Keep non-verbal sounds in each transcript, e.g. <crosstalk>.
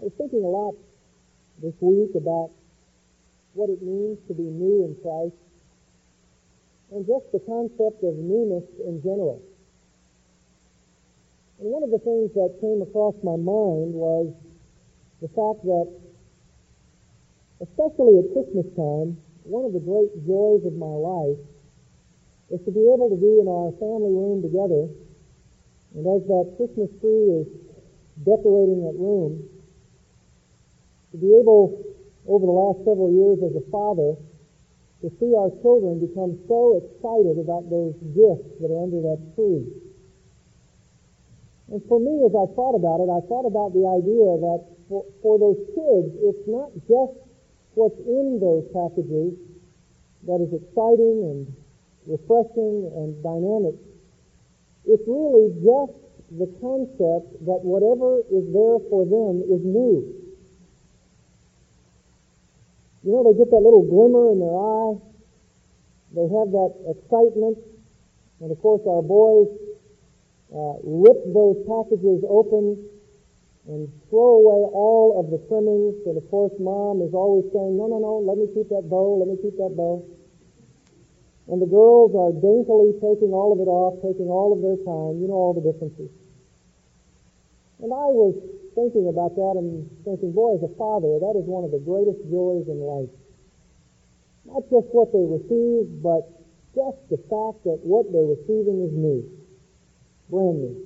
I was thinking a lot this week about what it means to be new in Christ and just the concept of newness in general. And one of the things that came across my mind was the fact that, especially at Christmas time, one of the great joys of my life is to be able to be in our family room together, and as that Christmas tree is decorating that room, to be able, over the last several years as a father, to see our children become so excited about those gifts that are under that tree. And for me, as I thought about it, I thought about the idea that for, for those kids, it's not just what's in those packages that is exciting and refreshing and dynamic. It's really just the concept that whatever is there for them is new. You know, they get that little glimmer in their eye. They have that excitement. And of course, our boys uh, rip those packages open and throw away all of the trimmings. And of course, mom is always saying, no, no, no, let me keep that bow, let me keep that bow. And the girls are daintily taking all of it off, taking all of their time. You know all the differences. And I was thinking about that and thinking, boy, as a father, that is one of the greatest joys in life. Not just what they receive, but just the fact that what they're receiving is new. Brand new.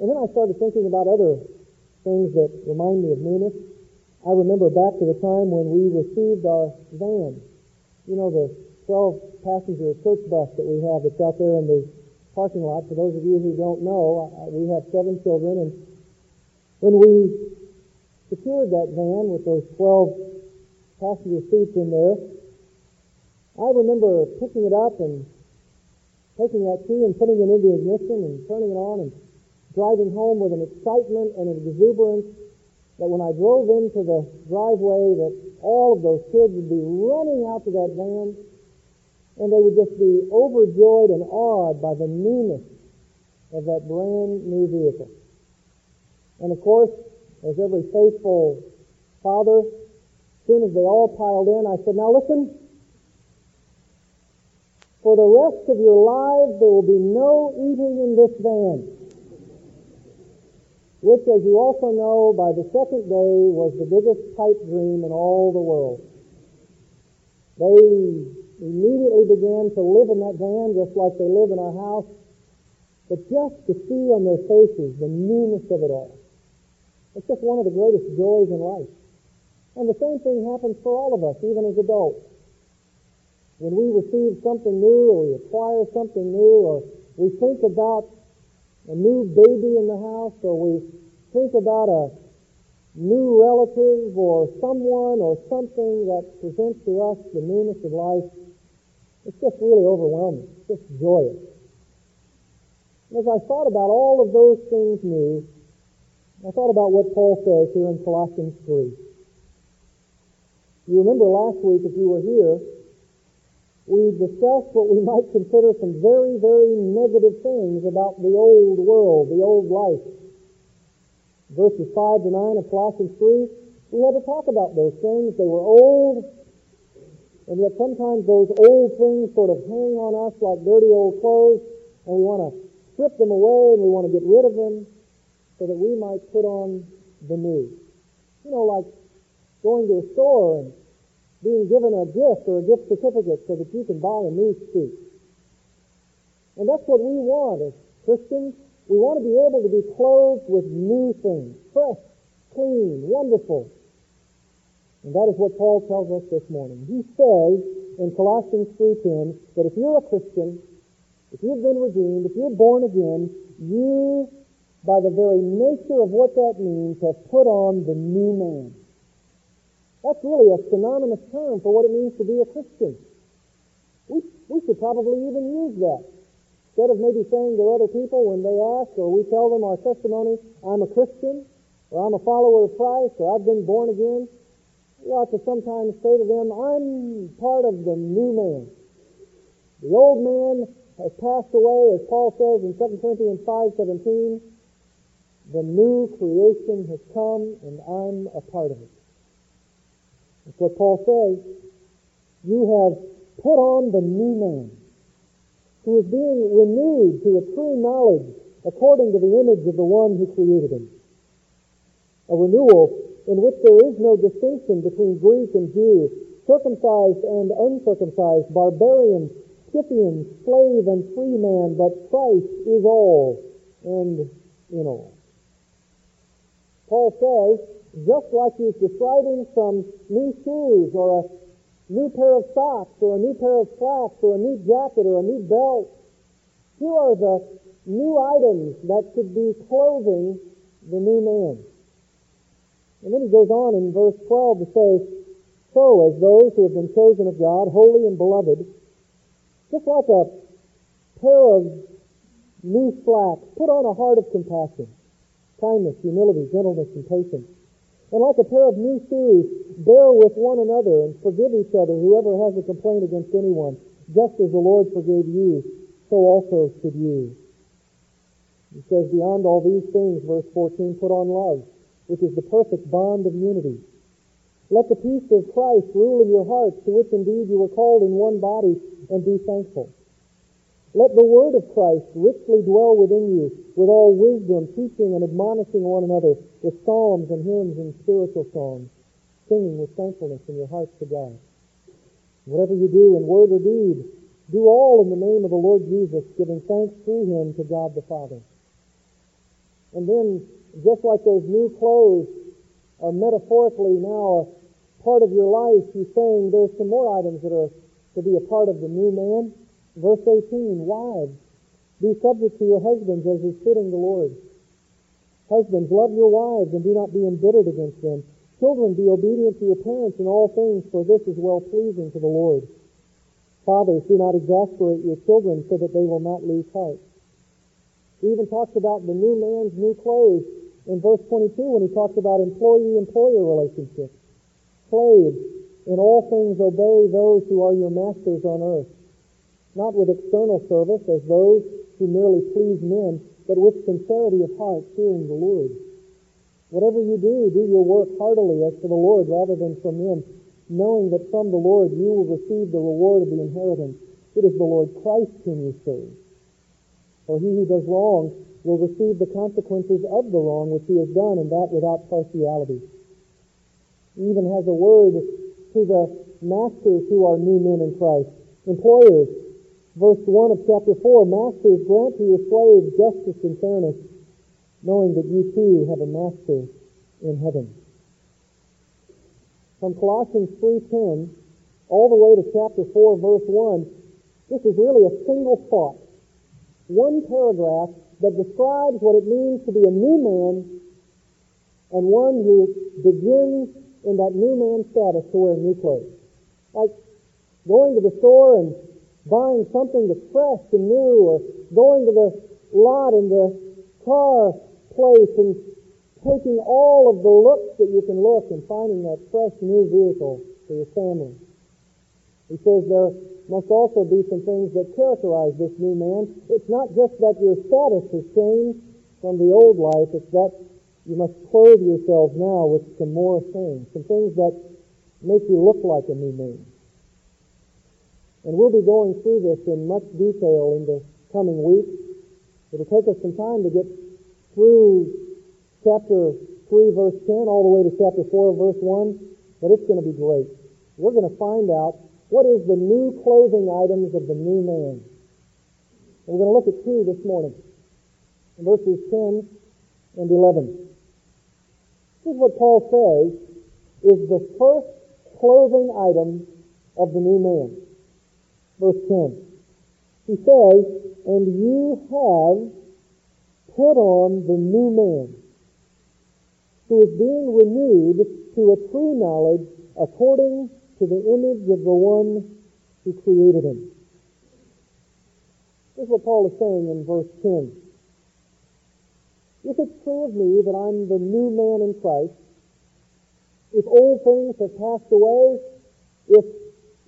And then I started thinking about other things that remind me of newness. I remember back to the time when we received our van. You know, the 12 passenger church bus that we have that's out there in the parking lot. For those of you who don't know, we have seven children, and when we secured that van with those 12 passenger seats in there, I remember picking it up and taking that key and putting it into ignition and turning it on and driving home with an excitement and an exuberance that when I drove into the driveway that all of those kids would be running out to that van and they would just be overjoyed and awed by the newness of that brand new vehicle. And of course, as every faithful father, as soon as they all piled in, I said, now listen, for the rest of your lives there will be no eating in this van. Which, as you also know, by the second day was the biggest pipe dream in all the world. They immediately began to live in that van just like they live in our house, but just to see on their faces the newness of it all. It's just one of the greatest joys in life. And the same thing happens for all of us, even as adults. When we receive something new or we acquire something new or we think about a new baby in the house or we think about a new relative or someone or something that presents to us the newness of life, it's just really overwhelming. It's just joyous. And as I thought about all of those things new, I thought about what Paul says here in Colossians 3. You remember last week, if you were here, we discussed what we might consider some very, very negative things about the old world, the old life. Verses 5 to 9 of Colossians 3, we had to talk about those things. They were old, and yet sometimes those old things sort of hang on us like dirty old clothes, and we want to strip them away and we want to get rid of them so that we might put on the new. You know, like going to a store and being given a gift or a gift certificate so that you can buy a new suit. And that's what we want as Christians. We want to be able to be clothed with new things, fresh, clean, wonderful. And that is what Paul tells us this morning. He says in Colossians 3.10 that if you're a Christian, if you've been redeemed, if you're born again, you by the very nature of what that means, have put on the new man. That's really a synonymous term for what it means to be a Christian. We, we should probably even use that. Instead of maybe saying to other people when they ask or we tell them our testimony, I'm a Christian, or I'm a follower of Christ, or I've been born again, we ought to sometimes say to them, I'm part of the new man. The old man has passed away, as Paul says in 2 Corinthians 5.17, The new creation has come and I'm a part of it. That's what Paul says. You have put on the new man who is being renewed to a true knowledge according to the image of the one who created him. A renewal in which there is no distinction between Greek and Jew, circumcised and uncircumcised, barbarian, Scythian, slave and free man, but Christ is all and in all. Paul says, just like he's describing some new shoes or a new pair of socks or a new pair of slacks or a new jacket or a new belt, here are the new items that should be clothing the new man. And then he goes on in verse 12 to say, So as those who have been chosen of God, holy and beloved, just like a pair of new slacks, put on a heart of compassion, kindness, humility, gentleness, and patience. And like a pair of new shoes, bear with one another and forgive each other whoever has a complaint against anyone, just as the Lord forgave you, so also should you. He says, beyond all these things, verse 14, put on love, which is the perfect bond of unity. Let the peace of Christ rule in your hearts, to which indeed you were called in one body, and be thankful. Let the word of Christ richly dwell within you, with all wisdom, teaching and admonishing one another with psalms and hymns and spiritual songs, singing with thankfulness in your hearts to God. Whatever you do in word or deed, do all in the name of the Lord Jesus, giving thanks through him to God the Father. And then, just like those new clothes are metaphorically now a part of your life, he's saying there's some more items that are to be a part of the new man. Verse 18, wives, be subject to your husbands as is fitting the Lord. Husbands, love your wives and do not be embittered against them. Children, be obedient to your parents in all things, for this is well pleasing to the Lord. Fathers, do not exasperate your children so that they will not lose heart. He even talks about the new man's new clothes in verse 22 when he talks about employee-employer relationships. Slaves, in all things obey those who are your masters on earth, not with external service as those who merely please men, but with sincerity of heart, fearing the Lord. Whatever you do, do your work heartily as for the Lord rather than from men, knowing that from the Lord you will receive the reward of the inheritance. It is the Lord Christ whom you serve. For he who does wrong will receive the consequences of the wrong which he has done, and that without partiality. He even has a word to the masters who are new men in Christ. Employers, verse 1 of chapter 4, Masters, grant to your slaves justice and fairness, knowing that you too have a master in heaven. From Colossians 3.10 all the way to chapter 4, verse 1, this is really a single thought. One paragraph that describes what it means to be a new man and one who begins in that new man status to wear new clothes. Like going to the store and buying something that's fresh and new, or going to the lot in the car place and taking all of the looks that you can look and finding that fresh new vehicle for your family. He says there must also be some things that characterize this new man. It's not just that your status has changed from the old life, it's that you must clothe yourselves now with some more things, some things that make you look like a new man. And we'll be going through this in much detail in the coming weeks. It'll take us some time to get through chapter 3 verse 10 all the way to chapter 4 verse 1, but it's going to be great. We're going to find out what is the new clothing items of the new man. We're going to look at two this morning. Verses 10 and 11. This is what Paul says is the first clothing item of the new man. Verse 10. He says, And you have put on the new man, who is being renewed to a true knowledge according to the image of the one who created him. This is what Paul is saying in verse 10. If it's true of me that I'm the new man in Christ, if old things have passed away, if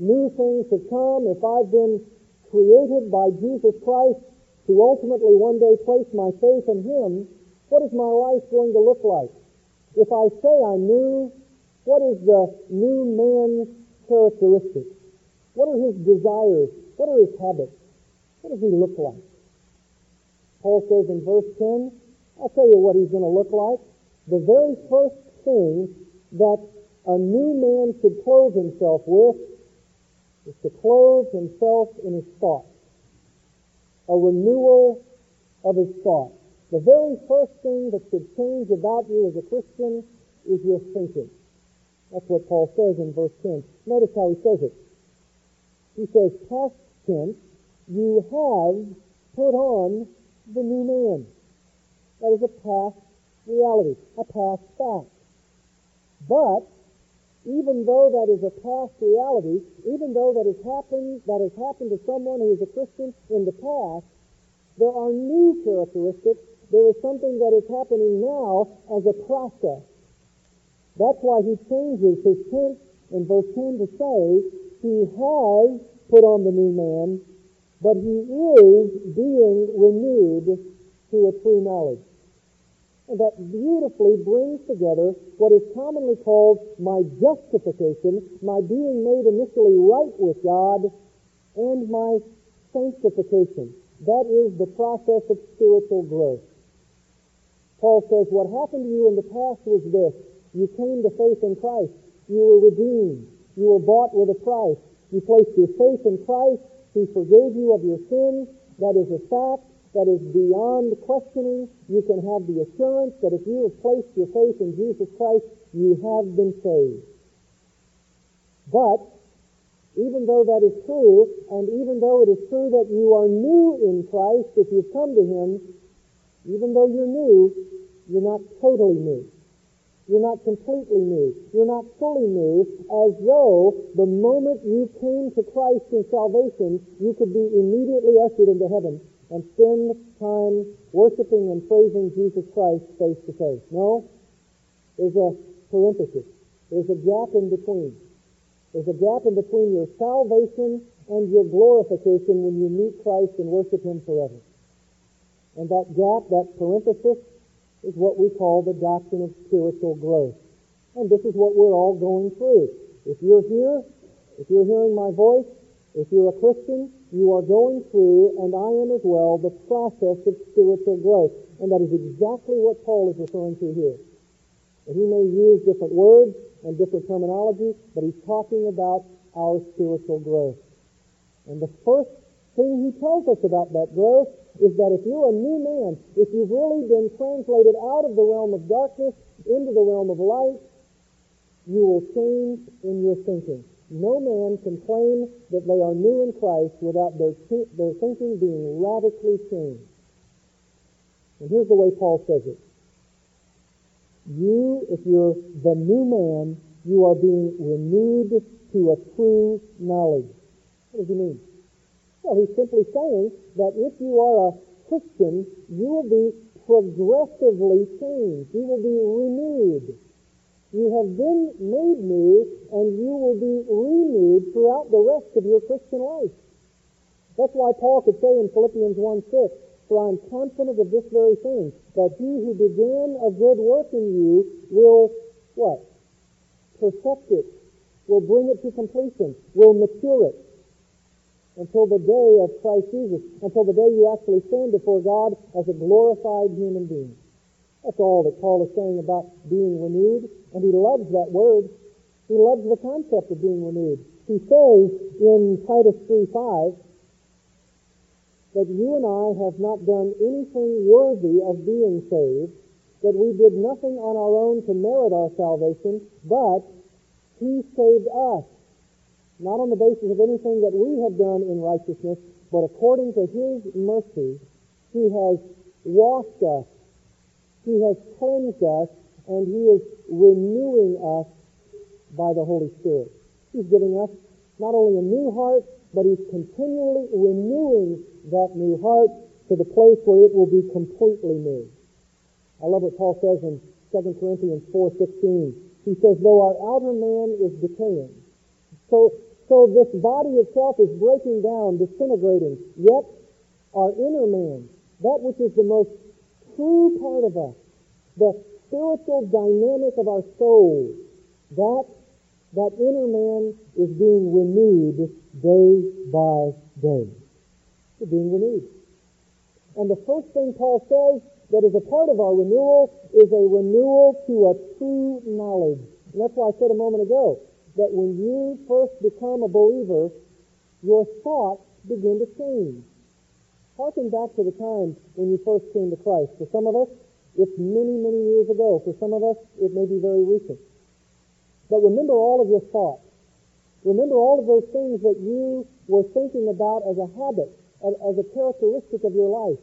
new things have come, if I've been created by Jesus Christ to ultimately one day place my faith in Him, What is my life going to look like? If I say I'm new, what is the new man's characteristics? What are his desires? What are his habits? What does he look like? Paul says in verse 10, I'll tell you what he's going to look like. The very first thing that a new man should clothe himself with is to clothe himself in his thoughts. A renewal of his thoughts. The very first thing that should change about you as a Christian is your thinking. That's what Paul says in verse 10. Notice how he says it. He says, past tense, you have put on the new man. That is a past reality, a past fact. But even though that is a past reality, even though that has happened, that has happened to someone who is a Christian in the past, there are new characteristics. There is something that is happening now as a process. That's why he changes his tense in verse 10 to say, he has put on the new man, but he is being renewed to a true knowledge. And that beautifully brings together what is commonly called my justification, my being made initially right with God, and my sanctification. That is the process of spiritual growth. Paul says, what happened to you in the past was this. You came to faith in Christ. You were redeemed. You were bought with a price. You placed your faith in Christ. He forgave you of your sins. That is a fact. That is beyond questioning. You can have the assurance that if you have placed your faith in Jesus Christ, you have been saved. But, even though that is true, and even though it is true that you are new in Christ, if you've come to Him, even though you're new, you're not totally new. You're not completely new. You're not fully new, as though the moment you came to Christ in salvation, you could be immediately ushered into heaven and spend time worshiping and praising Jesus Christ face to face. No. There's a parenthesis. There's a gap in between. There's a gap in between your salvation and your glorification when you meet Christ and worship Him forever. And that gap, that parenthesis, is what we call the doctrine of spiritual growth. And this is what we're all going through. If you're here, if you're hearing my voice, if you're a Christian, you are going through, and I am as well, the process of spiritual growth. And that is exactly what Paul is referring to here. And he may use different words and different terminology, but he's talking about our spiritual growth. And the first thing he tells us about that growth is that if you're a new man, if you've really been translated out of the realm of darkness into the realm of light, you will change in your thinking. No man can claim that they are new in Christ without their, their thinking being radically changed. And here's the way Paul says it. You, if you're the new man, you are being renewed to a true knowledge. What does he mean? Well, he's simply saying that if you are a Christian, you will be progressively changed. You will be renewed. You have been made new, and you will be renewed throughout the rest of your Christian life. That's why Paul could say in Philippians 1 6, For I am confident of this very thing, that he who began a good work in you will, what? Perfect it, will bring it to completion, will mature it until the day of Christ Jesus, until the day you actually stand before God as a glorified human being. That's all that Paul is saying about being renewed, and he loves that word. He loves the concept of being renewed. He says in Titus 3.5 that you and I have not done anything worthy of being saved, that we did nothing on our own to merit our salvation, but he saved us not on the basis of anything that we have done in righteousness, but according to His mercy, He has washed us, He has cleansed us, and He is renewing us by the Holy Spirit. He's giving us not only a new heart, but He's continually renewing that new heart to the place where it will be completely new. I love what Paul says in 2 Corinthians 4.16. He says, though our outer man is decaying, so so this body itself is breaking down, disintegrating. Yet our inner man, that which is the most true part of us, The spiritual dynamic of our soul, that, that inner man is being renewed day by day. It's being renewed. And the first thing Paul says that is a part of our renewal is a renewal to a true knowledge. And that's why I said a moment ago that when you first become a believer, your thoughts begin to change. Harken back to the time when you first came to Christ. For some of us, it's many, many years ago. For some of us, it may be very recent. But remember all of your thoughts. Remember all of those things that you were thinking about as a habit, as a characteristic of your life.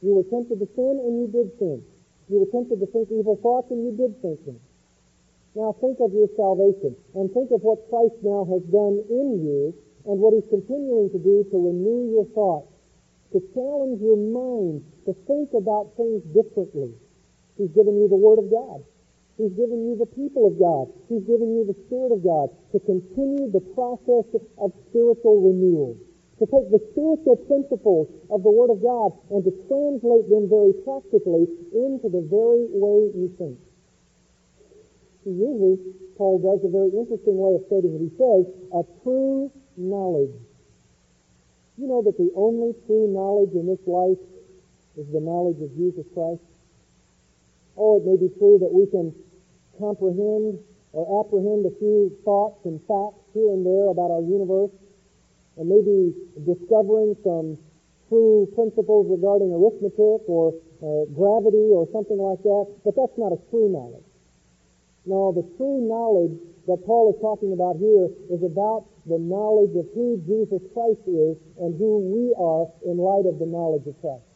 You were tempted to sin and you did sin. You were tempted to think evil thoughts and you did think them. Now think of your salvation and think of what Christ now has done in you and what he's continuing to do to renew your thoughts, to challenge your mind, to think about things differently. He's given you the Word of God. He's given you the people of God. He's given you the Spirit of God to continue the process of spiritual renewal to take the spiritual principles of the Word of God and to translate them very practically into the very way you think. He uses, Paul does, a very interesting way of stating it. He says, a true knowledge. You know that the only true knowledge in this life is the knowledge of Jesus Christ? Oh, it may be true that we can comprehend or apprehend a few thoughts and facts here and there about our universe and maybe discovering some true principles regarding arithmetic or uh, gravity or something like that, but that's not a true knowledge. No, the true knowledge that Paul is talking about here is about the knowledge of who Jesus Christ is and who we are in light of the knowledge of Christ.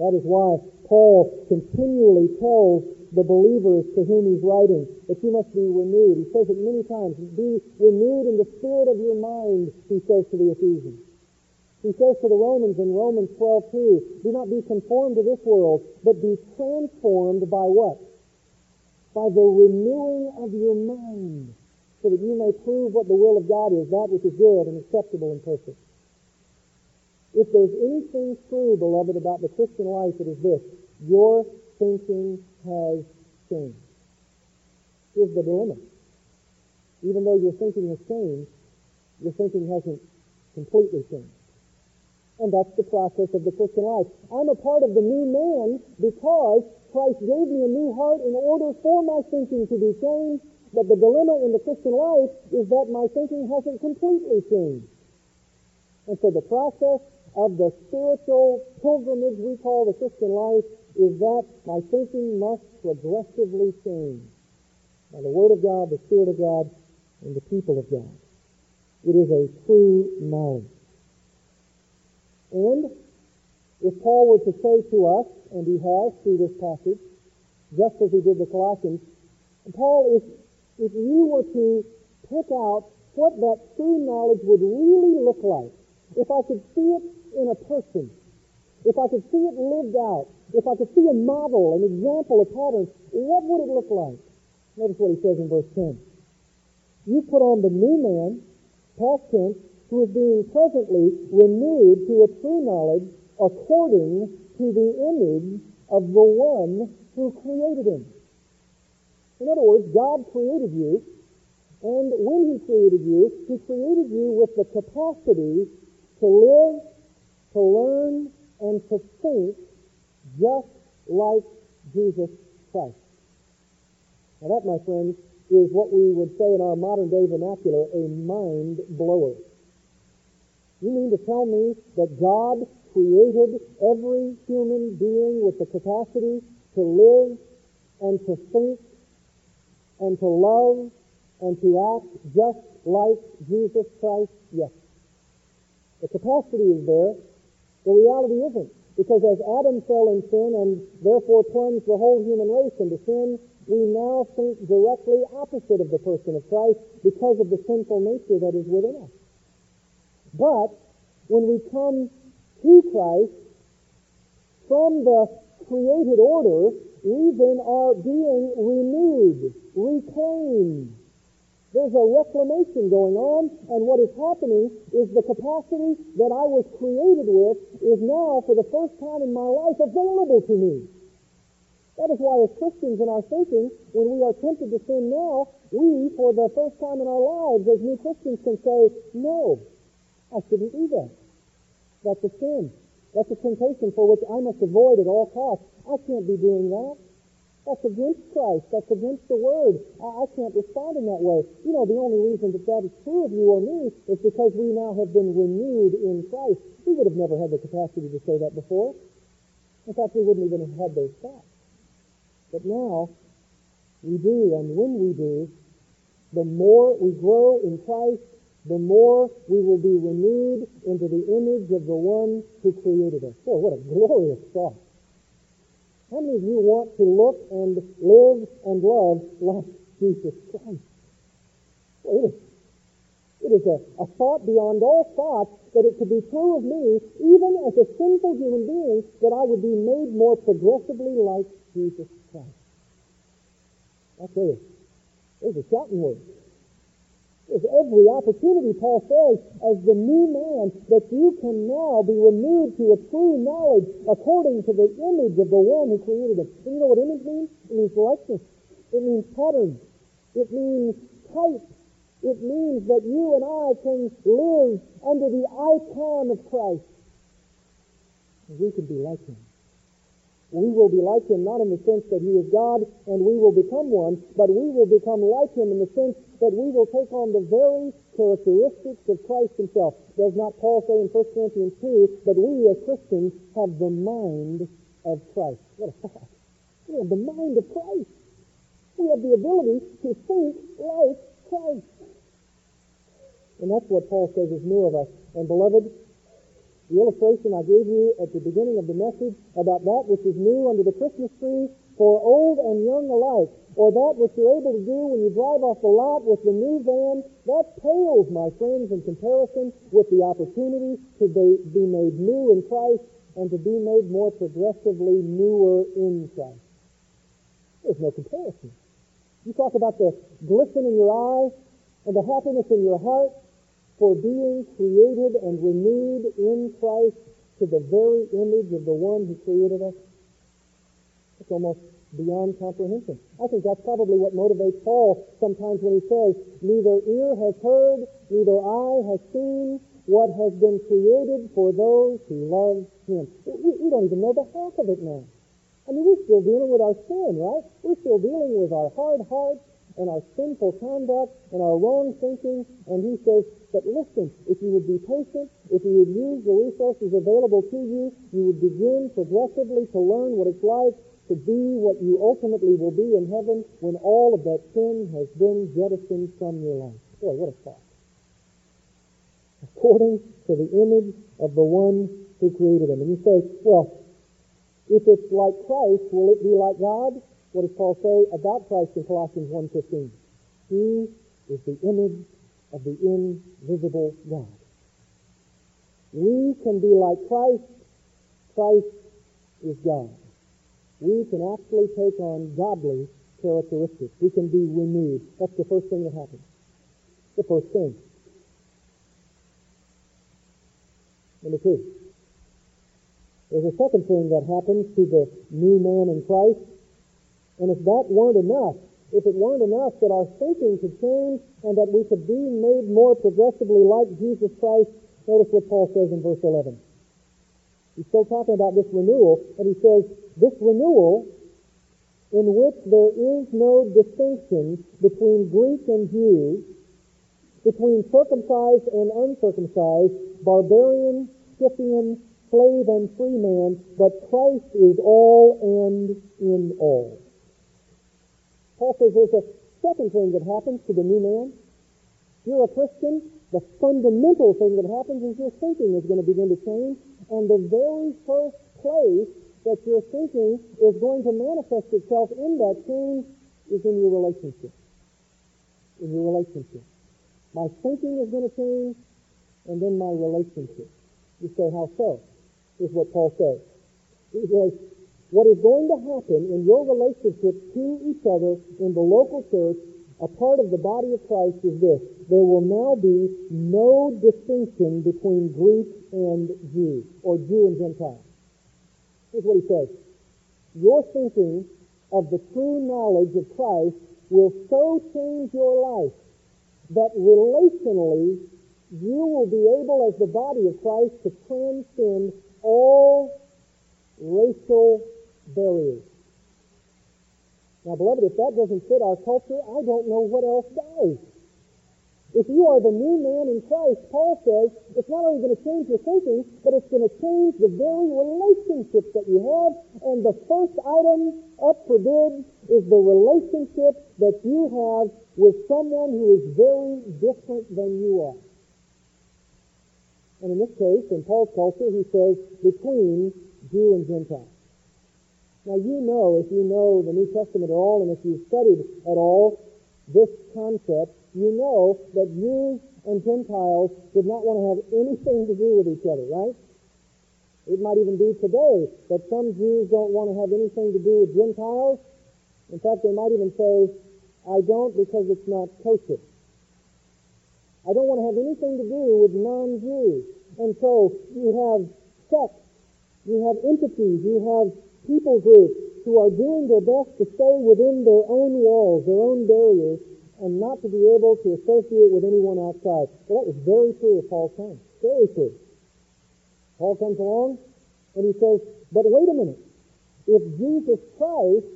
That is why Paul continually tells the believers to whom he's writing that you must be renewed. He says it many times. Be renewed in the spirit of your mind, he says to the Ephesians. He says to the Romans in Romans 12, 2, do not be conformed to this world, but be transformed by what? By the renewing of your mind, so that you may prove what the will of God is, that which is good and acceptable and perfect. If there's anything true, beloved, about the Christian life, it is this. Your thinking has changed. Here's the dilemma. Even though your thinking has changed, your thinking hasn't completely changed. And that's the process of the Christian life. I'm a part of the new man because Christ gave me a new heart in order for my thinking to be changed. But the dilemma in the Christian life is that my thinking hasn't completely changed. And so the process of the spiritual pilgrimage we call the Christian life is that my thinking must progressively change by the Word of God, the Spirit of God, and the people of God. It is a true knowledge. And if Paul were to say to us, and he has through this passage, just as he did the Colossians, Paul, if, if you were to pick out what that true knowledge would really look like, if I could see it in a person, if I could see it lived out, if I could see a model, an example, a pattern, what would it look like? Notice what he says in verse 10. You put on the new man, past tense, who is being presently renewed to a true knowledge according to the image of the one who created him. In other words, God created you, and when he created you, he created you with the capacity to live to learn and to think just like Jesus Christ. Now that, my friends, is what we would say in our modern day vernacular, a mind blower. You mean to tell me that God created every human being with the capacity to live and to think and to love and to act just like Jesus Christ? Yes. The capacity is there, the reality isn't. Because as Adam fell in sin and therefore plunged the whole human race into sin, we now think directly opposite of the person of Christ because of the sinful nature that is within us. But when we come to Christ from the created order, we then are being renewed, reclaimed, there's a reclamation going on, and what is happening is the capacity that I was created with is now, for the first time in my life, available to me. That is why as Christians in our thinking, when we are tempted to sin now, we, for the first time in our lives as new Christians, can say, no, I shouldn't do that. That's a sin. That's a temptation for which I must avoid at all costs. I can't be doing that. That's against Christ. That's against the Word. I, I can't respond in that way. You know, the only reason that that is true of you or me is because we now have been renewed in Christ. We would have never had the capacity to say that before. In fact, we wouldn't even have had those thoughts. But now, we do, and when we do, the more we grow in Christ, the more we will be renewed into the image of the one who created us. Boy, what a glorious thought. How many of you want to look and live and love like Jesus Christ? Well, it is, it is a, a thought beyond all thought that it could be true of me, even as a sinful human being, that I would be made more progressively like Jesus Christ. I tell you, there's a shouting word. There's every opportunity, Paul says, as the new man, that you can now be renewed to a true knowledge according to the image of the one who created him. And you know what image means? It means likeness. It means pattern. It means type. It means that you and I can live under the icon of Christ. We can be like him. We will be like him not in the sense that he is God and we will become one, but we will become like him in the sense that we will take on the very characteristics of Christ himself. Does not Paul say in 1 Corinthians 2 that we as Christians have the mind of Christ? What a <laughs> thought. We have the mind of Christ. We have the ability to think like Christ. And that's what Paul says is new of us. And beloved, the illustration I gave you at the beginning of the message about that which is new under the Christmas tree for old and young alike, or that which you're able to do when you drive off the lot with the new van, that pales, my friends, in comparison with the opportunity to be made new in Christ and to be made more progressively newer in Christ. There's no comparison. You talk about the glisten in your eye and the happiness in your heart for being created and renewed in Christ to the very image of the one who created us. It's almost beyond comprehension. I think that's probably what motivates Paul sometimes when he says, neither ear has heard, neither eye has seen what has been created for those who love him. We, we don't even know the half of it now. I mean, we're still dealing with our sin, right? We're still dealing with our hard hearts and our sinful conduct and our wrong thinking. And he says, but listen, if you would be patient, if you would use the resources available to you, you would begin progressively to learn what it's like to be what you ultimately will be in heaven when all of that sin has been jettisoned from your life. Boy, what a thought. According to the image of the one who created him. And you say, well, if it's like Christ, will it be like God? What does Paul say about Christ in Colossians 1.15? He is the image of the invisible God. We can be like Christ. Christ is God. We can actually take on godly characteristics. We can be renewed. That's the first thing that happens. The first thing. Number two. There's a second thing that happens to the new man in Christ. And if that weren't enough, if it weren't enough that our thinking could change and that we could be made more progressively like Jesus Christ, notice what Paul says in verse 11. He's still talking about this renewal, and he says, this renewal in which there is no distinction between Greek and Jew, between circumcised and uncircumcised, barbarian, Scythian, slave and free man, but Christ is all and in all. Paul says there's a second thing that happens to the new man. If you're a Christian, the fundamental thing that happens is your thinking is going to begin to change. And the very first place that your thinking is going to manifest itself in that change is in your relationship. In your relationship. My thinking is going to change, and then my relationship. You say, how so? Is what Paul says. He says, what is going to happen in your relationship to each other in the local church, a part of the body of Christ, is this. There will now be no distinction between Greek and Jew, or Jew and Gentile. Here's what he says. Your thinking of the true knowledge of Christ will so change your life that relationally you will be able, as the body of Christ, to transcend all racial barriers. Now, beloved, if that doesn't fit our culture, I don't know what else does. If you are the new man in Christ, Paul says, it's not only going to change your thinking, but it's going to change the very relationships that you have. And the first item up for bid is the relationship that you have with someone who is very different than you are. And in this case, in Paul's culture, he says between Jew and Gentile. Now you know, if you know the New Testament at all, and if you've studied at all this concept, you know that Jews and Gentiles did not want to have anything to do with each other, right? It might even be today that some Jews don't want to have anything to do with Gentiles. In fact, they might even say, I don't because it's not kosher. I don't want to have anything to do with non-Jews. And so you have sects, you have entities, you have people groups who are doing their best to stay within their own walls, their own barriers, and not to be able to associate with anyone outside. Well, that was very true of Paul's time. Very true. Paul comes along and he says, but wait a minute. If Jesus Christ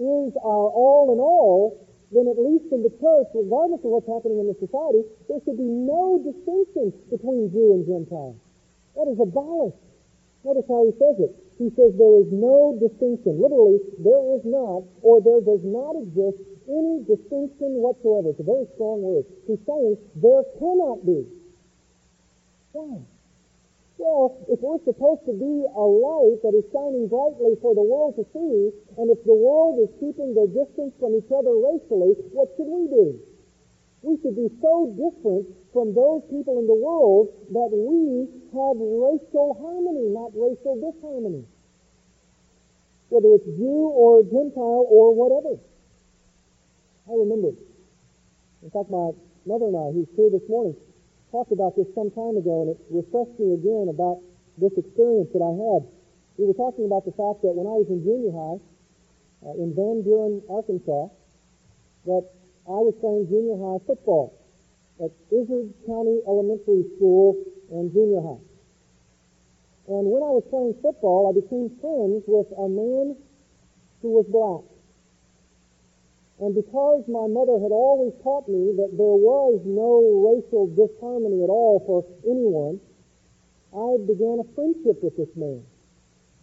is our all in all, then at least in the church, regardless of what's happening in the society, there should be no distinction between Jew and Gentile. That is abolished. Notice how he says it. He says there is no distinction. Literally, there is not, or there does not exist any distinction whatsoever. It's a very strong word. He's saying there cannot be. Why? Well, if we're supposed to be a light that is shining brightly for the world to see, and if the world is keeping their distance from each other racially, what should we do? We should be so different from those people in the world that we have racial harmony, not racial disharmony. Whether it's Jew or Gentile or whatever. I remember. In fact, my mother and I, who's here this morning, talked about this some time ago, and it refreshed me again about this experience that I had. We were talking about the fact that when I was in junior high, uh, in Van Buren, Arkansas, that I was playing junior high football at Izard County Elementary School and junior high. And when I was playing football, I became friends with a man who was black. And because my mother had always taught me that there was no racial disharmony at all for anyone, I began a friendship with this man.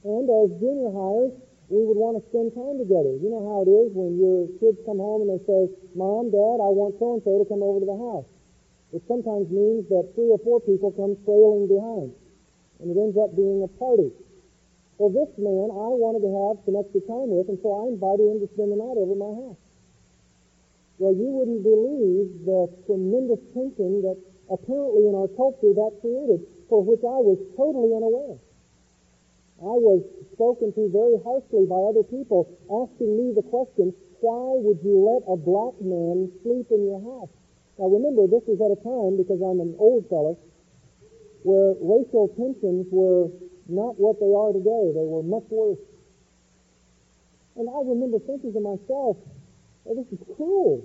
And as junior hires, we would want to spend time together. You know how it is when your kids come home and they say, Mom, Dad, I want so-and-so to come over to the house. It sometimes means that three or four people come trailing behind. And it ends up being a party. Well, this man I wanted to have some extra time with, and so I invited him to spend the night over my house. Well, you wouldn't believe the tremendous tension that apparently in our culture that created, for which I was totally unaware. I was spoken to very harshly by other people asking me the question, why would you let a black man sleep in your house? Now remember, this was at a time, because I'm an old fellow, where racial tensions were not what they are today. They were much worse. And I remember thinking to myself, Oh, this is cruel.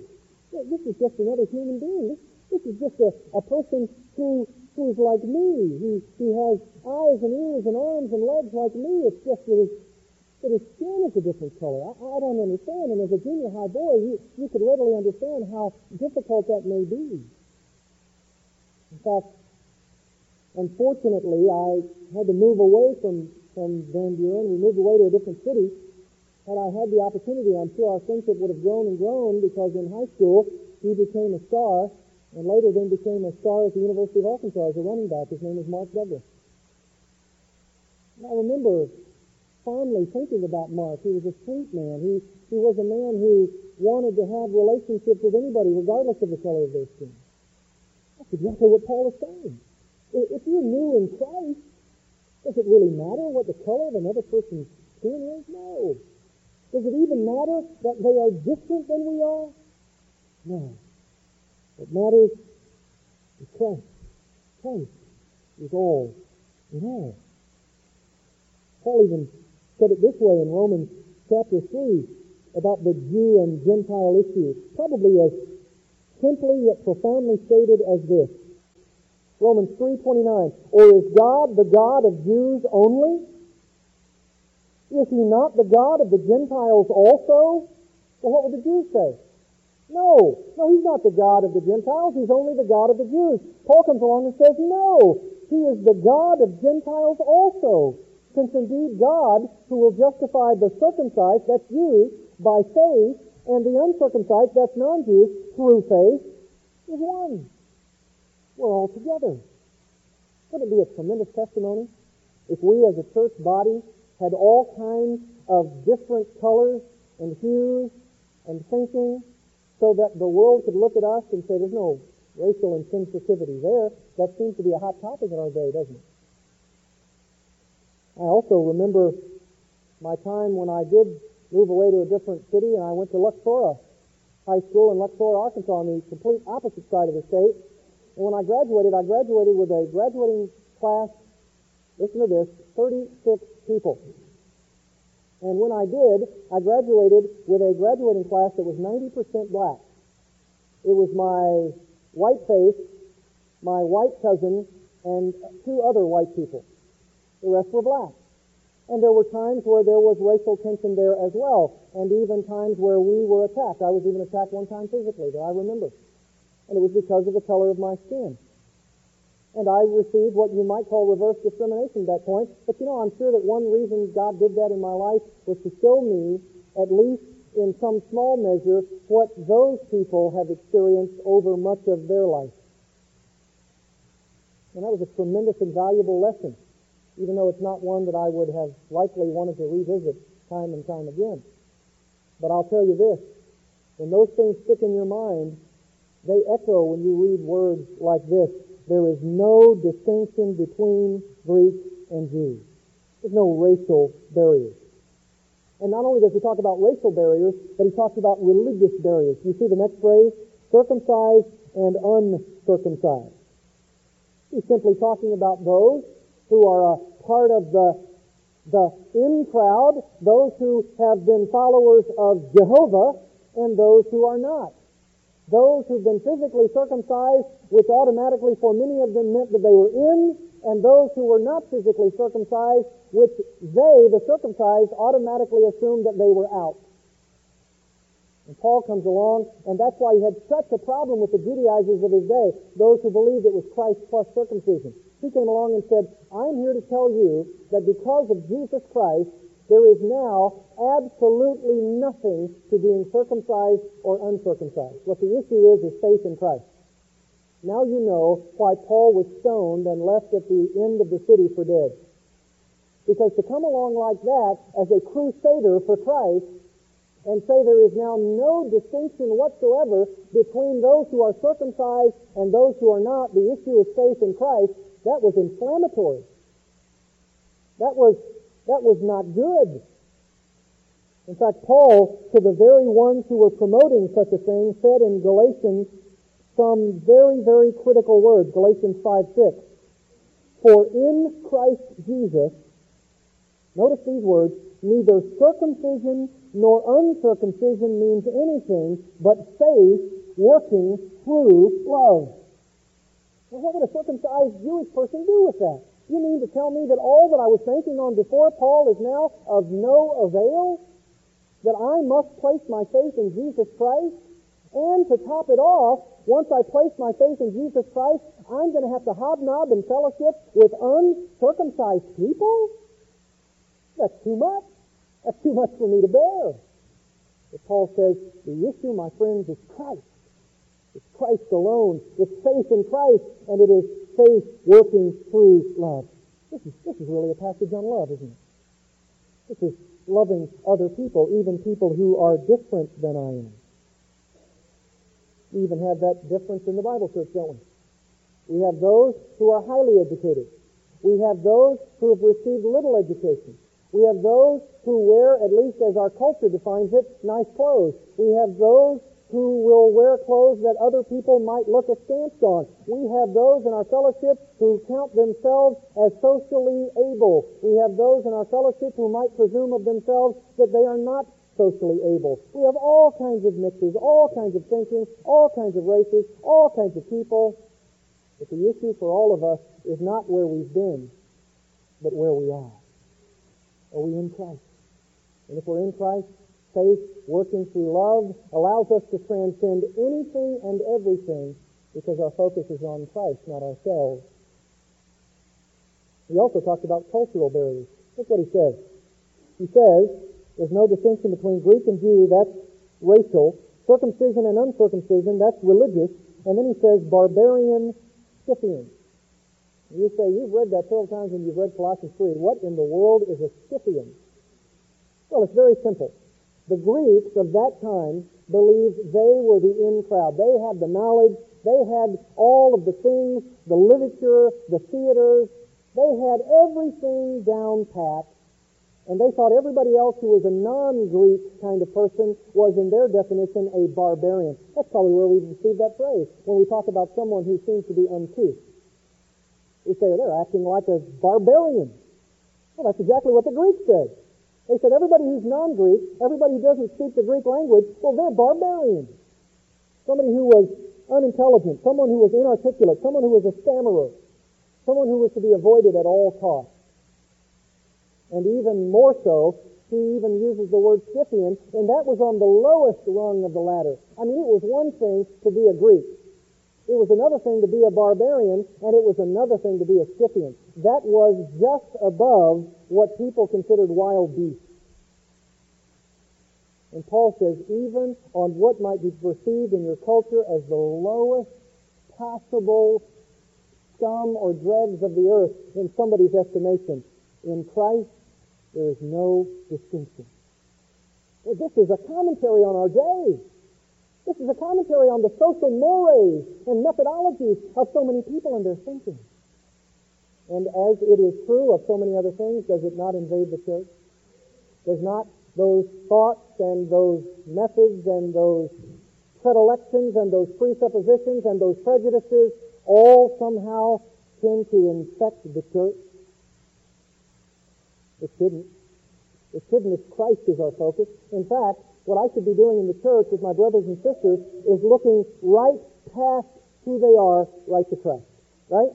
This is just another human being. This, this is just a, a person who who's like me. He, he has eyes and ears and arms and legs like me. It's just that his, that his skin is a different color. I, I don't understand. And as a junior high boy, you, you could readily understand how difficult that may be. In fact, unfortunately, I had to move away from, from Van Buren. We moved away to a different city had I had the opportunity, I'm sure our friendship would have grown and grown because in high school he became a star and later then became a star at the University of Arkansas as a running back. His name is Mark Douglas. I remember fondly thinking about Mark. He was a sweet man. He, he was a man who wanted to have relationships with anybody regardless of the color of their skin. That's exactly what Paul is saying. If you're new in Christ, does it really matter what the color of another person's skin is? No. Does it even matter that they are different than we are? No. What matters is Christ. Christ is all in all. Paul even said it this way in Romans chapter 3. about the Jew and Gentile issue, probably as simply yet profoundly stated as this. Romans 3.29, Or is God the God of Jews only? Is he not the God of the Gentiles also? Well, what would the Jews say? No, no, he's not the God of the Gentiles. He's only the God of the Jews. Paul comes along and says, no, he is the God of Gentiles also. Since indeed God, who will justify the circumcised, that's Jews, by faith, and the uncircumcised, that's non-Jews, through faith, is one. We're all together. Wouldn't it be a tremendous testimony if we as a church body had all kinds of different colors and hues and thinking so that the world could look at us and say there's no racial insensitivity there. That seems to be a hot topic in our day, doesn't it? I also remember my time when I did move away to a different city and I went to Luxora High School in Luxora, Arkansas on the complete opposite side of the state. And when I graduated, I graduated with a graduating class, listen to this, 36 people. And when I did, I graduated with a graduating class that was 90% black. It was my white face, my white cousin, and two other white people. The rest were black. And there were times where there was racial tension there as well, and even times where we were attacked. I was even attacked one time physically, that I remember. And it was because of the color of my skin. And I received what you might call reverse discrimination at that point. But you know, I'm sure that one reason God did that in my life was to show me, at least in some small measure, what those people have experienced over much of their life. And that was a tremendous and valuable lesson, even though it's not one that I would have likely wanted to revisit time and time again. But I'll tell you this, when those things stick in your mind, they echo when you read words like this. There is no distinction between Greek and Jew. There's no racial barriers. And not only does he talk about racial barriers, but he talks about religious barriers. You see the next phrase? Circumcised and uncircumcised. He's simply talking about those who are a part of the, the in crowd, those who have been followers of Jehovah, and those who are not those who've been physically circumcised, which automatically for many of them meant that they were in, and those who were not physically circumcised, which they, the circumcised, automatically assumed that they were out. And Paul comes along, and that's why he had such a problem with the Judaizers of his day, those who believed it was Christ plus circumcision. He came along and said, I'm here to tell you that because of Jesus Christ, there is now absolutely nothing to being circumcised or uncircumcised. What the issue is, is faith in Christ. Now you know why Paul was stoned and left at the end of the city for dead. Because to come along like that as a crusader for Christ and say there is now no distinction whatsoever between those who are circumcised and those who are not, the issue is faith in Christ, that was inflammatory. That was that was not good. In fact, Paul, to the very ones who were promoting such a thing, said in Galatians some very, very critical words. Galatians 5, 6. For in Christ Jesus, notice these words, neither circumcision nor uncircumcision means anything but faith working through love. Well, what would a circumcised Jewish person do with that? You mean to tell me that all that I was thinking on before Paul is now of no avail? That I must place my faith in Jesus Christ? And to top it off, once I place my faith in Jesus Christ, I'm going to have to hobnob and fellowship with uncircumcised people? That's too much. That's too much for me to bear. But Paul says, the issue, my friends, is Christ. It's Christ alone. It's faith in Christ, and it is faith working through love. This is, this is really a passage on love, isn't it? This is loving other people, even people who are different than I am. We even have that difference in the Bible church, don't we? We have those who are highly educated. We have those who have received little education. We have those who wear, at least as our culture defines it, nice clothes. We have those who will wear clothes that other people might look askance on. We have those in our fellowship who count themselves as socially able. We have those in our fellowship who might presume of themselves that they are not socially able. We have all kinds of mixes, all kinds of thinking, all kinds of races, all kinds of people. But the issue for all of us is not where we've been, but where we are. Are we in Christ? And if we're in Christ, faith working through love allows us to transcend anything and everything because our focus is on Christ, not ourselves. He also talked about cultural barriers. Look what he says. He says, there's no distinction between Greek and Jew, that's racial. Circumcision and uncircumcision, that's religious. And then he says, barbarian Scythian. You say, you've read that several times when you've read Colossians 3. What in the world is a Scythian? Well, it's very simple. The Greeks of that time believed they were the in crowd. They had the knowledge. They had all of the things, the literature, the theaters. They had everything down pat and they thought everybody else who was a non-Greek kind of person was, in their definition, a barbarian. That's probably where we received that phrase when we talk about someone who seems to be uncouth. We say they're acting like a barbarian. Well, that's exactly what the Greeks said. They said everybody who's non-Greek, everybody who doesn't speak the Greek language, well, they're barbarians. Somebody who was unintelligent, someone who was inarticulate, someone who was a stammerer, someone who was to be avoided at all costs. And even more so, he even uses the word Scythian, and that was on the lowest rung of the ladder. I mean, it was one thing to be a Greek. It was another thing to be a barbarian, and it was another thing to be a Scythian. That was just above what people considered wild beasts. And Paul says, even on what might be perceived in your culture as the lowest possible scum or dregs of the earth in somebody's estimation, in Christ there is no distinction. This is a commentary on our day. This is a commentary on the social mores and methodologies of so many people and their thinking. And as it is true of so many other things, does it not invade the church? Does not those thoughts and those methods and those predilections and those presuppositions and those prejudices all somehow tend to infect the church? It shouldn't. It shouldn't if Christ is our focus. In fact, what I should be doing in the church with my brothers and sisters is looking right past who they are right to Christ. Right?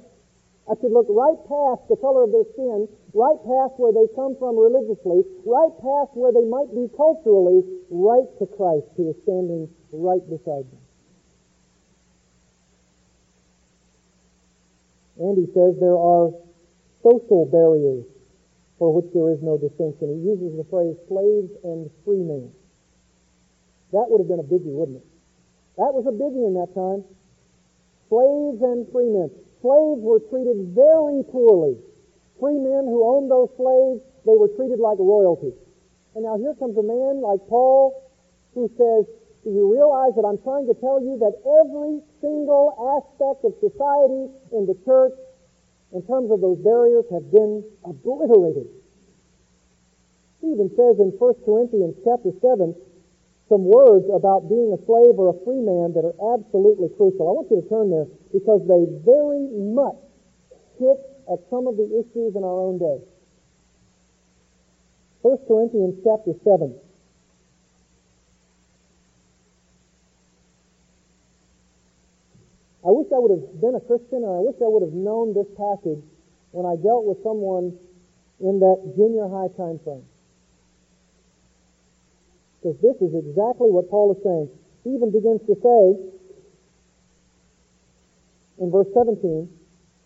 I should look right past the color of their skin, right past where they come from religiously, right past where they might be culturally, right to Christ who is standing right beside them. And he says there are social barriers for which there is no distinction. He uses the phrase slaves and free men. That would have been a biggie, wouldn't it? That was a biggie in that time. Slaves and free men. Slaves were treated very poorly. Free men who owned those slaves, they were treated like royalty. And now here comes a man like Paul who says, do you realize that I'm trying to tell you that every single aspect of society in the church in terms of those barriers have been obliterated. He even says in 1 Corinthians chapter 7 some words about being a slave or a free man that are absolutely crucial. I want you to turn there because they very much hit at some of the issues in our own day. 1 Corinthians chapter 7. I wish I would have been a Christian and I wish I would have known this passage when I dealt with someone in that junior high time frame. Because this is exactly what Paul is saying. He even begins to say in verse 17,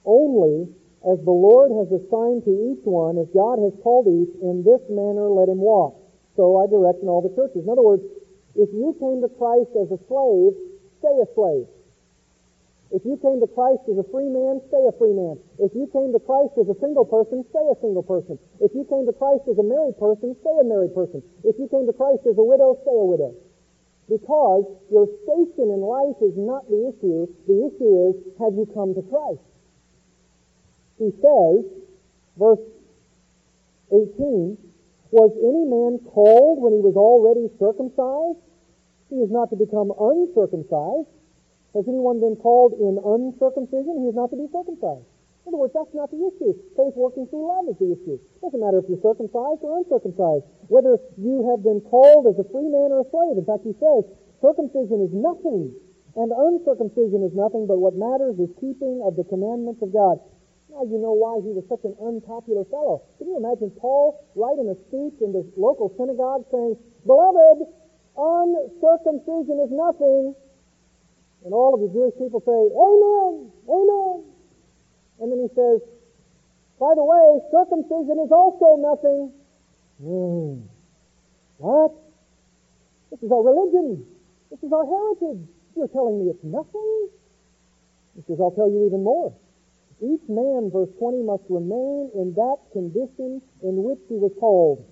only as the Lord has assigned to each one, as God has called each, in this manner let him walk. So I direct in all the churches. In other words, if you came to Christ as a slave, stay a slave. If you came to Christ as a free man, stay a free man. If you came to Christ as a single person, stay a single person. If you came to Christ as a married person, stay a married person. If you came to Christ as a widow, stay a widow. Because your station in life is not the issue. The issue is, have you come to Christ? He says, verse 18, was any man called when he was already circumcised? He is not to become uncircumcised. Has anyone been called in uncircumcision? He is not to be circumcised. In other words, that's not the issue. Faith working through love is the issue. It doesn't matter if you're circumcised or uncircumcised, whether you have been called as a free man or a slave. In fact, he says, circumcision is nothing, and uncircumcision is nothing, but what matters is keeping of the commandments of God. Now you know why he was such an unpopular fellow. Can you imagine Paul writing a speech in the local synagogue saying, Beloved, uncircumcision is nothing. And all of the Jewish people say, Amen, Amen. And then he says, by the way, circumcision is also nothing. Hmm. What? This is our religion. This is our heritage. You're telling me it's nothing? He says, I'll tell you even more. Each man, verse 20, must remain in that condition in which he was called.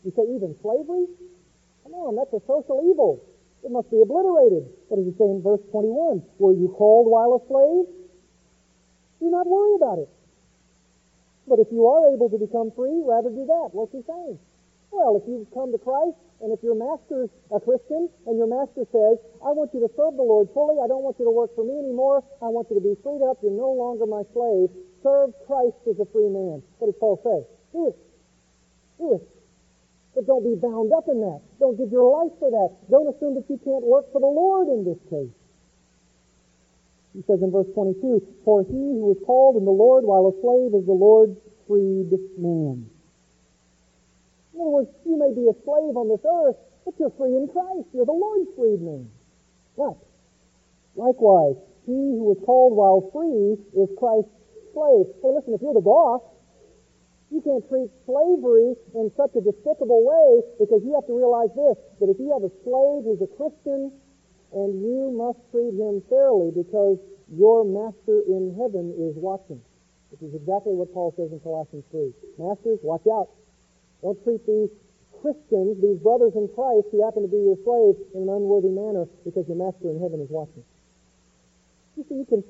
You say even slavery? Come on, that's a social evil. It must be obliterated. What does he say in verse 21? Were you called while a slave? Do not worry about it. But if you are able to become free, rather do that. What's he saying? Well, if you've come to Christ, and if your master's a Christian, and your master says, I want you to serve the Lord fully, I don't want you to work for me anymore, I want you to be freed up, you're no longer my slave, serve Christ as a free man. What does Paul say? Do it. Do it. But don't be bound up in that. Don't give your life for that. Don't assume that you can't work for the Lord in this case. He says in verse 22, For he who is called in the Lord while a slave is the Lord's freed man. In other words, you may be a slave on this earth, but you're free in Christ. You're the Lord's freed man. What? Likewise, he who is called while free is Christ's slave. Hey, listen, if you're the boss, you can't treat slavery in such a despicable way because you have to realize this, that if you have a slave who's a Christian and you must treat him fairly because your master in heaven is watching. Which is exactly what Paul says in Colossians 3. Masters, watch out. Don't treat these Christians, these brothers in Christ who happen to be your slaves in an unworthy manner because your master in heaven is watching. You see, you can,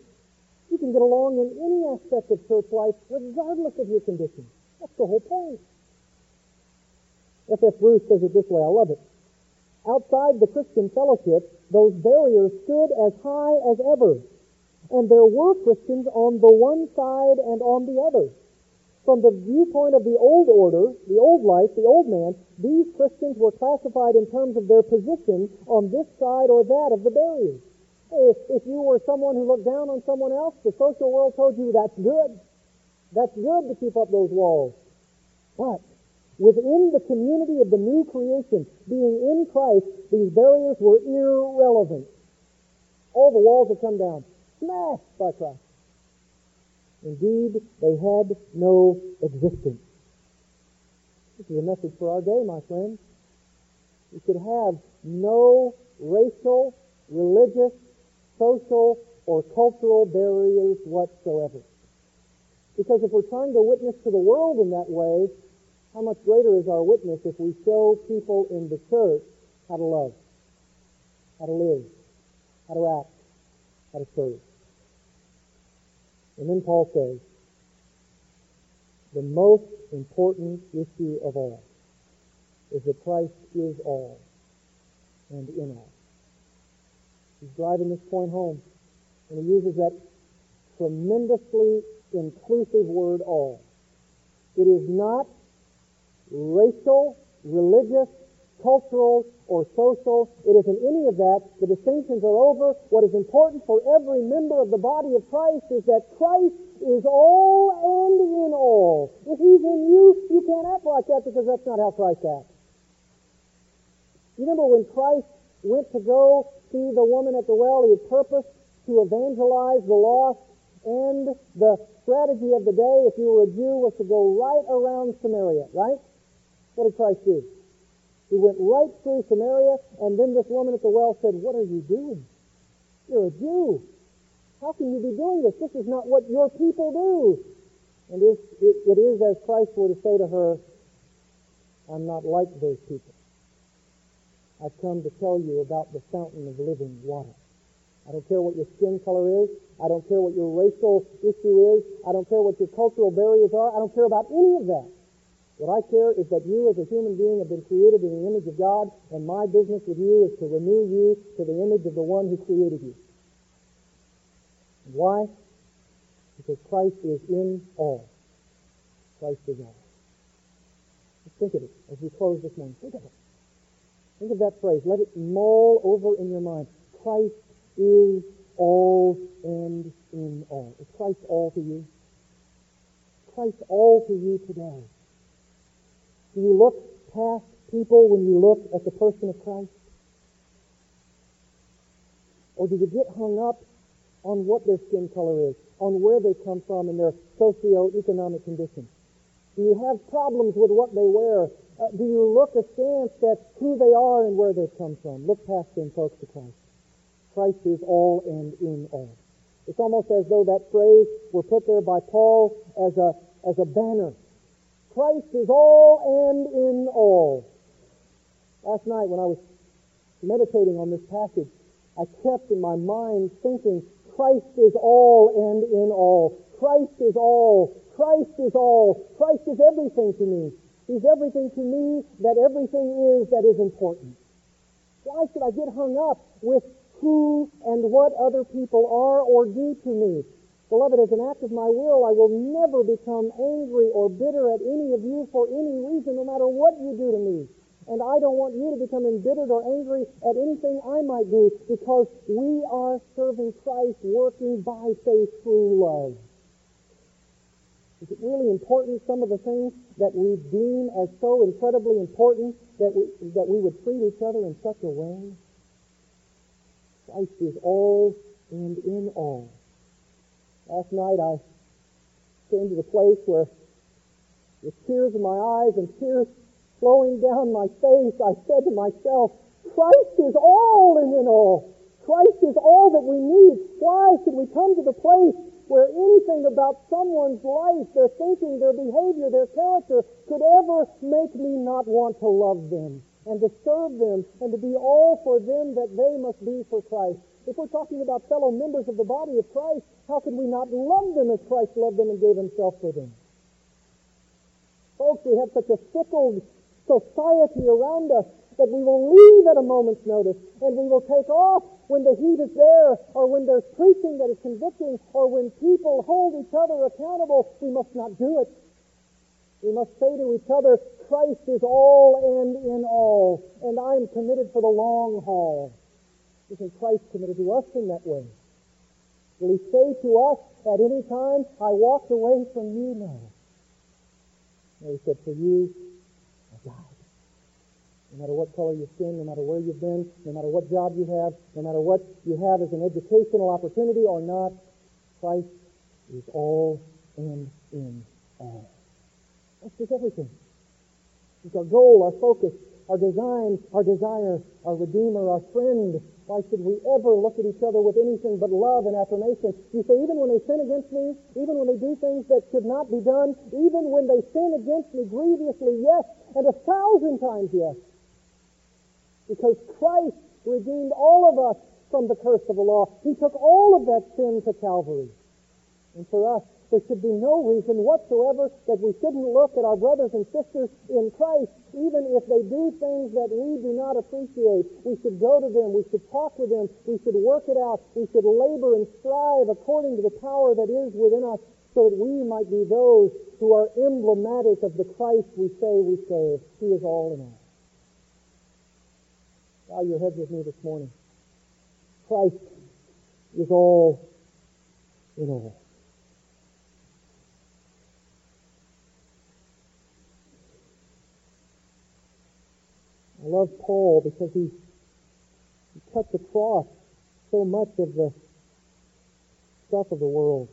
you can get along in any aspect of church life regardless of your condition. That's the whole point. F. F. Bruce says it this way. I love it. Outside the Christian fellowship, those barriers stood as high as ever. And there were Christians on the one side and on the other. From the viewpoint of the old order, the old life, the old man, these Christians were classified in terms of their position on this side or that of the barrier. If, if you were someone who looked down on someone else, the social world told you that's good. That's good to keep up those walls. But Within the community of the new creation, being in Christ, these barriers were irrelevant. All the walls have come down, smashed by Christ. Indeed, they had no existence. This is a message for our day, my friends. We should have no racial, religious, social, or cultural barriers whatsoever. Because if we're trying to witness to the world in that way, how much greater is our witness if we show people in the church how to love, how to live, how to act, how to serve. And then Paul says, the most important issue of all is that Christ is all and in all. He's driving this point home, and he uses that tremendously inclusive word all. It is not racial, religious, cultural, or social. It isn't any of that. The distinctions are over. What is important for every member of the body of Christ is that Christ is all and in all. If He's in you, you can't act like that because that's not how Christ acts. You remember when Christ went to go see the woman at the well, He had purposed to evangelize the lost, and the strategy of the day, if you were a Jew, was to go right around Samaria, right? What did Christ do? He went right through Samaria, and then this woman at the well said, What are you doing? You're a Jew. How can you be doing this? This is not what your people do. And it, it, it is as Christ were to say to her, I'm not like those people. I've come to tell you about the fountain of living water. I don't care what your skin color is. I don't care what your racial issue is. I don't care what your cultural barriers are. I don't care about any of that. What I care is that you as a human being have been created in the image of God, and my business with you is to renew you to the image of the one who created you. Why? Because Christ is in all. Christ is all. Just think of it as we close this morning. Think of it. Think of that phrase. Let it mull over in your mind. Christ is all and in all. Is Christ all to you? Christ all to you today? Do you look past people when you look at the person of Christ? Or do you get hung up on what their skin color is, on where they come from and their socio-economic conditions? Do you have problems with what they wear? Uh, do you look askance at who they are and where they've come from? Look past them, folks, to Christ. Christ is all and in all. It's almost as though that phrase were put there by Paul as a, as a banner. Christ is all and in all. Last night when I was meditating on this passage, I kept in my mind thinking, Christ is all and in all. Christ is all. Christ is all. Christ is everything to me. He's everything to me that everything is that is important. Why should I get hung up with who and what other people are or do to me? Beloved, as an act of my will, I will never become angry or bitter at any of you for any reason, no matter what you do to me. And I don't want you to become embittered or angry at anything I might do because we are serving Christ working by faith through love. Is it really important, some of the things that we deem as so incredibly important that we, that we would treat each other in such a way? Christ is all and in all. Last night I came to the place where with tears in my eyes and tears flowing down my face, I said to myself, Christ is all and in all. Christ is all that we need. Why should we come to the place where anything about someone's life, their thinking, their behavior, their character could ever make me not want to love them and to serve them and to be all for them that they must be for Christ? If we're talking about fellow members of the body of Christ, how can we not love them as Christ loved them and gave himself for them? Folks, we have such a fickle society around us that we will leave at a moment's notice and we will take off when the heat is there or when there's preaching that is convicting or when people hold each other accountable. We must not do it. We must say to each other, Christ is all and in all, and I'm committed for the long haul. Isn't Christ committed to us in that way? Will he say to us at any time, I walked away from you? No. No, he said, for you, God. no matter what color your skin, no matter where you've been, no matter what job you have, no matter what you have as an educational opportunity or not, Christ is all and in all. That's just everything. It's our goal, our focus, our design, our desire, our Redeemer, our friend. Why should we ever look at each other with anything but love and affirmation? You say, even when they sin against me, even when they do things that should not be done, even when they sin against me grievously, yes, and a thousand times yes. Because Christ redeemed all of us from the curse of the law. He took all of that sin to Calvary. And for us, there should be no reason whatsoever that we shouldn't look at our brothers and sisters in Christ, even if they do things that we do not appreciate. We should go to them. We should talk with them. We should work it out. We should labor and strive according to the power that is within us so that we might be those who are emblematic of the Christ we say we serve. He is all in all. Bow your heads with me this morning. Christ is all in all. I love Paul because he, he cuts across so much of the stuff of the world.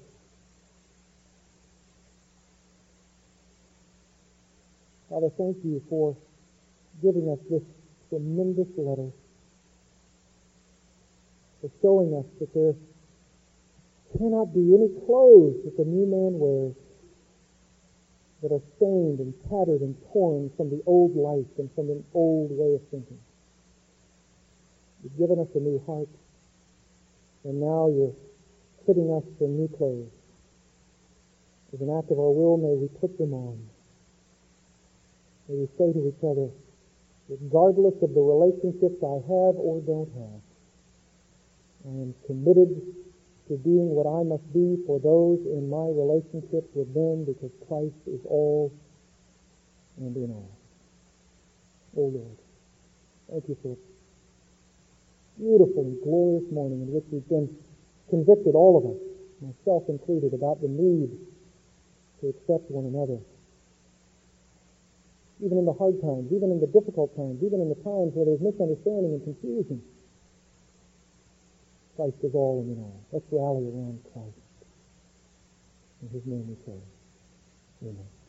Father, thank you for giving us this tremendous letter for showing us that there cannot be any clothes that the new man wears that are stained and tattered and torn from the old life and from an old way of thinking. You've given us a new heart, and now you're fitting us for new clothes. As an act of our will, may we put them on. May we say to each other, regardless of the relationships I have or don't have. I am committed to being what I must be for those in my relationship with them because Christ is all and in all. Oh Lord, thank you for beautiful and glorious morning in which we've been convicted, all of us, myself included, about the need to accept one another. Even in the hard times, even in the difficult times, even in the times where there's misunderstanding and confusion. Christ is all in all. Let's rally around Christ. In His name we pray. Amen.